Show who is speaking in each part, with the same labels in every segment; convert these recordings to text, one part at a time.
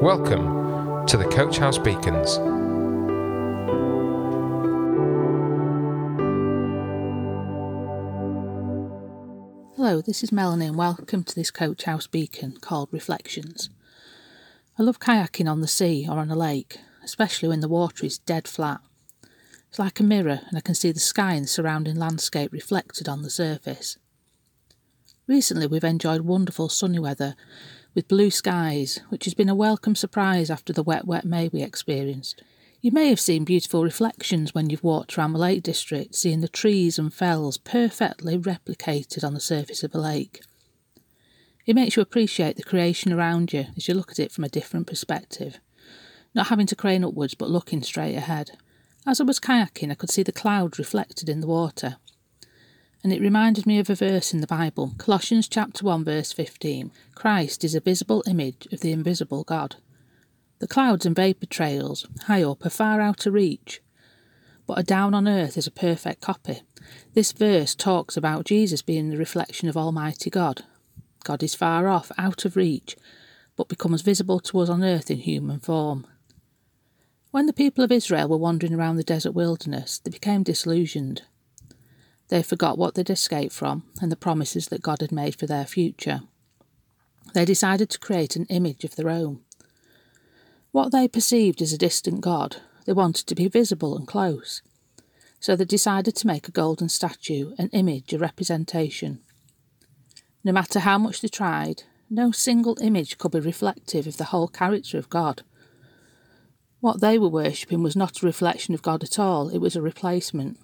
Speaker 1: Welcome to the Coach House Beacons.
Speaker 2: Hello, this is Melanie, and welcome to this Coach House Beacon called Reflections. I love kayaking on the sea or on a lake, especially when the water is dead flat. It's like a mirror, and I can see the sky and the surrounding landscape reflected on the surface. Recently, we've enjoyed wonderful sunny weather with blue skies, which has been a welcome surprise after the wet, wet May we experienced. You may have seen beautiful reflections when you've walked around the Lake District, seeing the trees and fells perfectly replicated on the surface of a lake. It makes you appreciate the creation around you as you look at it from a different perspective, not having to crane upwards but looking straight ahead. As I was kayaking, I could see the clouds reflected in the water, and it reminded me of a verse in the Bible, Colossians chapter 1 verse 15. Christ is a visible image of the invisible God. The clouds and vapour trails, high up, are far out of reach, but a down on earth is a perfect copy. This verse talks about Jesus being the reflection of Almighty God. God is far off, out of reach, but becomes visible to us on earth in human form. When the people of Israel were wandering around the desert wilderness, they became disillusioned. They forgot what they'd escaped from and the promises that God had made for their future. They decided to create an image of their own. What they perceived as a distant God, they wanted to be visible and close. So they decided to make a golden statue, an image, a representation. No matter how much they tried, no single image could be reflective of the whole character of God. What they were worshipping was not a reflection of God at all, it was a replacement.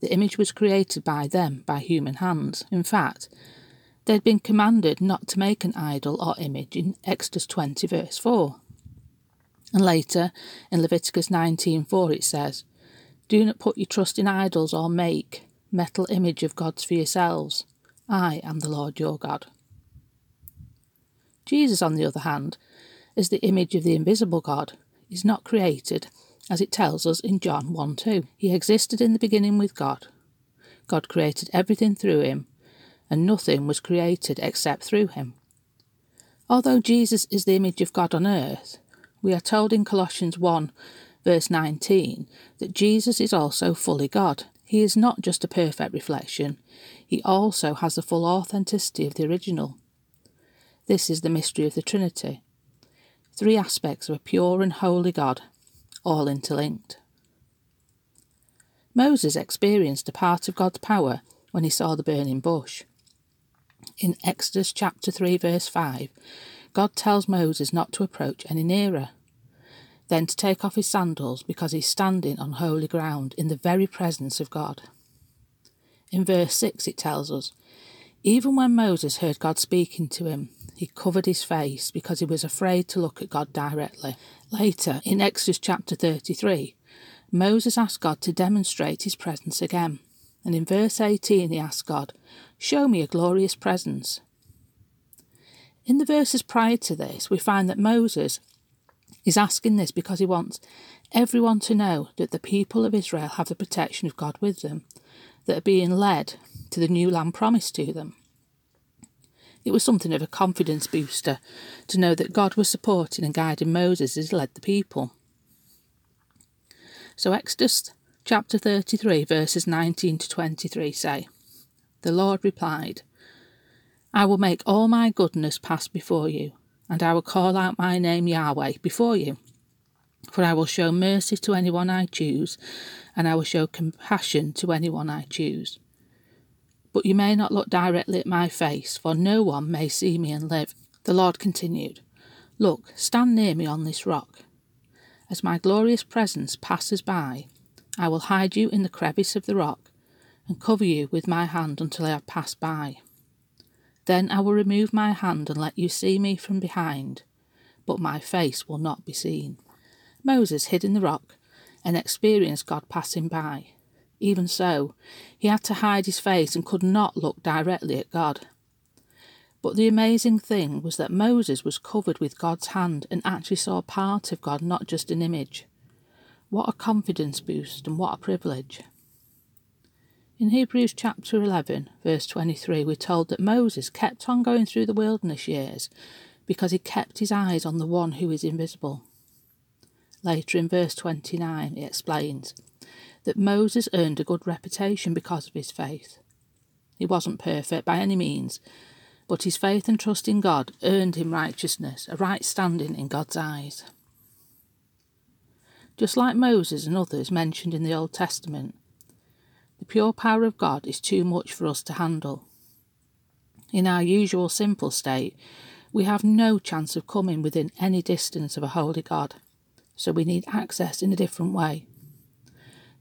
Speaker 2: The image was created by them, by human hands. In fact, they had been commanded not to make an idol or image in Exodus 20, verse 4. And later, in Leviticus 19:4, it says, Do not put your trust in idols or make metal image of gods for yourselves. I am the Lord your God. Jesus, on the other hand, is the image of the invisible God, is not created as it tells us in John 1 2. He existed in the beginning with God. God created everything through him, and nothing was created except through him. Although Jesus is the image of God on earth, we are told in Colossians 1 verse 19 that Jesus is also fully God. He is not just a perfect reflection, he also has the full authenticity of the original. This is the mystery of the Trinity. Three aspects of a pure and holy God all interlinked. Moses experienced a part of God's power when he saw the burning bush. In Exodus chapter 3, verse 5, God tells Moses not to approach any nearer, then to take off his sandals because he's standing on holy ground in the very presence of God. In verse 6, it tells us, Even when Moses heard God speaking to him, he covered his face because he was afraid to look at God directly. Later, in Exodus chapter 33, Moses asked God to demonstrate his presence again. And in verse 18, he asked God, Show me a glorious presence. In the verses prior to this, we find that Moses is asking this because he wants everyone to know that the people of Israel have the protection of God with them, that are being led to the new land promised to them. It was something of a confidence booster to know that God was supporting and guiding Moses as he led the people. So, Exodus chapter 33, verses 19 to 23 say, The Lord replied, I will make all my goodness pass before you, and I will call out my name Yahweh before you. For I will show mercy to anyone I choose, and I will show compassion to anyone I choose. But you may not look directly at my face, for no one may see me and live. The Lord continued, Look, stand near me on this rock. As my glorious presence passes by, I will hide you in the crevice of the rock, and cover you with my hand until I have passed by. Then I will remove my hand and let you see me from behind, but my face will not be seen. Moses hid in the rock and experienced God passing by. Even so, he had to hide his face and could not look directly at God. But the amazing thing was that Moses was covered with God's hand and actually saw a part of God, not just an image. What a confidence boost and what a privilege. In Hebrews chapter 11, verse 23, we're told that Moses kept on going through the wilderness years because he kept his eyes on the one who is invisible. Later in verse 29, it explains that Moses earned a good reputation because of his faith. He wasn't perfect by any means, but his faith and trust in God earned him righteousness, a right standing in God's eyes. Just like Moses and others mentioned in the Old Testament, the pure power of God is too much for us to handle. In our usual simple state, we have no chance of coming within any distance of a holy God, so we need access in a different way.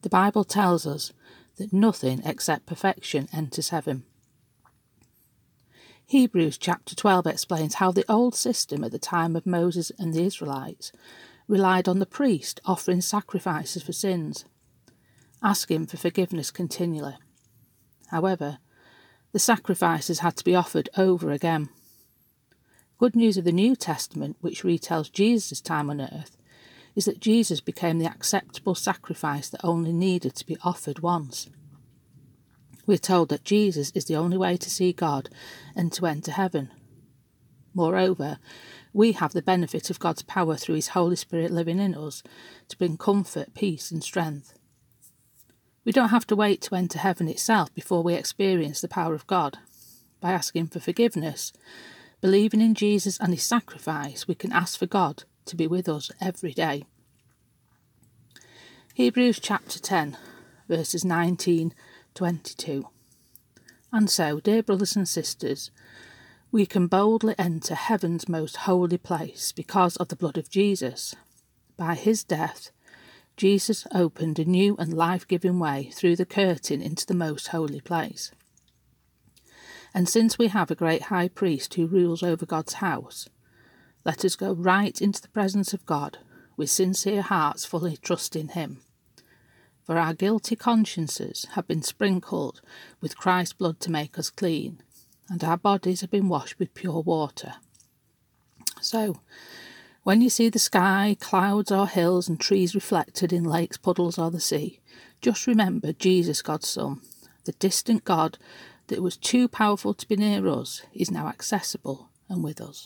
Speaker 2: The Bible tells us that nothing except perfection enters heaven. Hebrews chapter 12 explains how the old system at the time of Moses and the Israelites relied on the priest offering sacrifices for sins, asking for forgiveness continually. However, the sacrifices had to be offered over again. Good news of the New Testament, which retells Jesus' time on earth, is that Jesus became the acceptable sacrifice that only needed to be offered once. We're told that Jesus is the only way to see God and to enter heaven. Moreover, we have the benefit of God's power through His Holy Spirit living in us to bring comfort, peace, and strength. We don't have to wait to enter heaven itself before we experience the power of God. By asking for forgiveness, believing in Jesus and His sacrifice, we can ask for God to be with us every day. Hebrews chapter 10, verses 19 22. And so, dear brothers and sisters, we can boldly enter heaven's most holy place because of the blood of Jesus. By his death, Jesus opened a new and life giving way through the curtain into the most holy place. And since we have a great high priest who rules over God's house, let us go right into the presence of God with sincere hearts fully trusting him for our guilty consciences have been sprinkled with Christ's blood to make us clean, and our bodies have been washed with pure water. So, when you see the sky, clouds, or hills and trees reflected in lakes, puddles, or the sea, just remember Jesus, God's Son, the distant God that was too powerful to be near us, is now accessible and with us.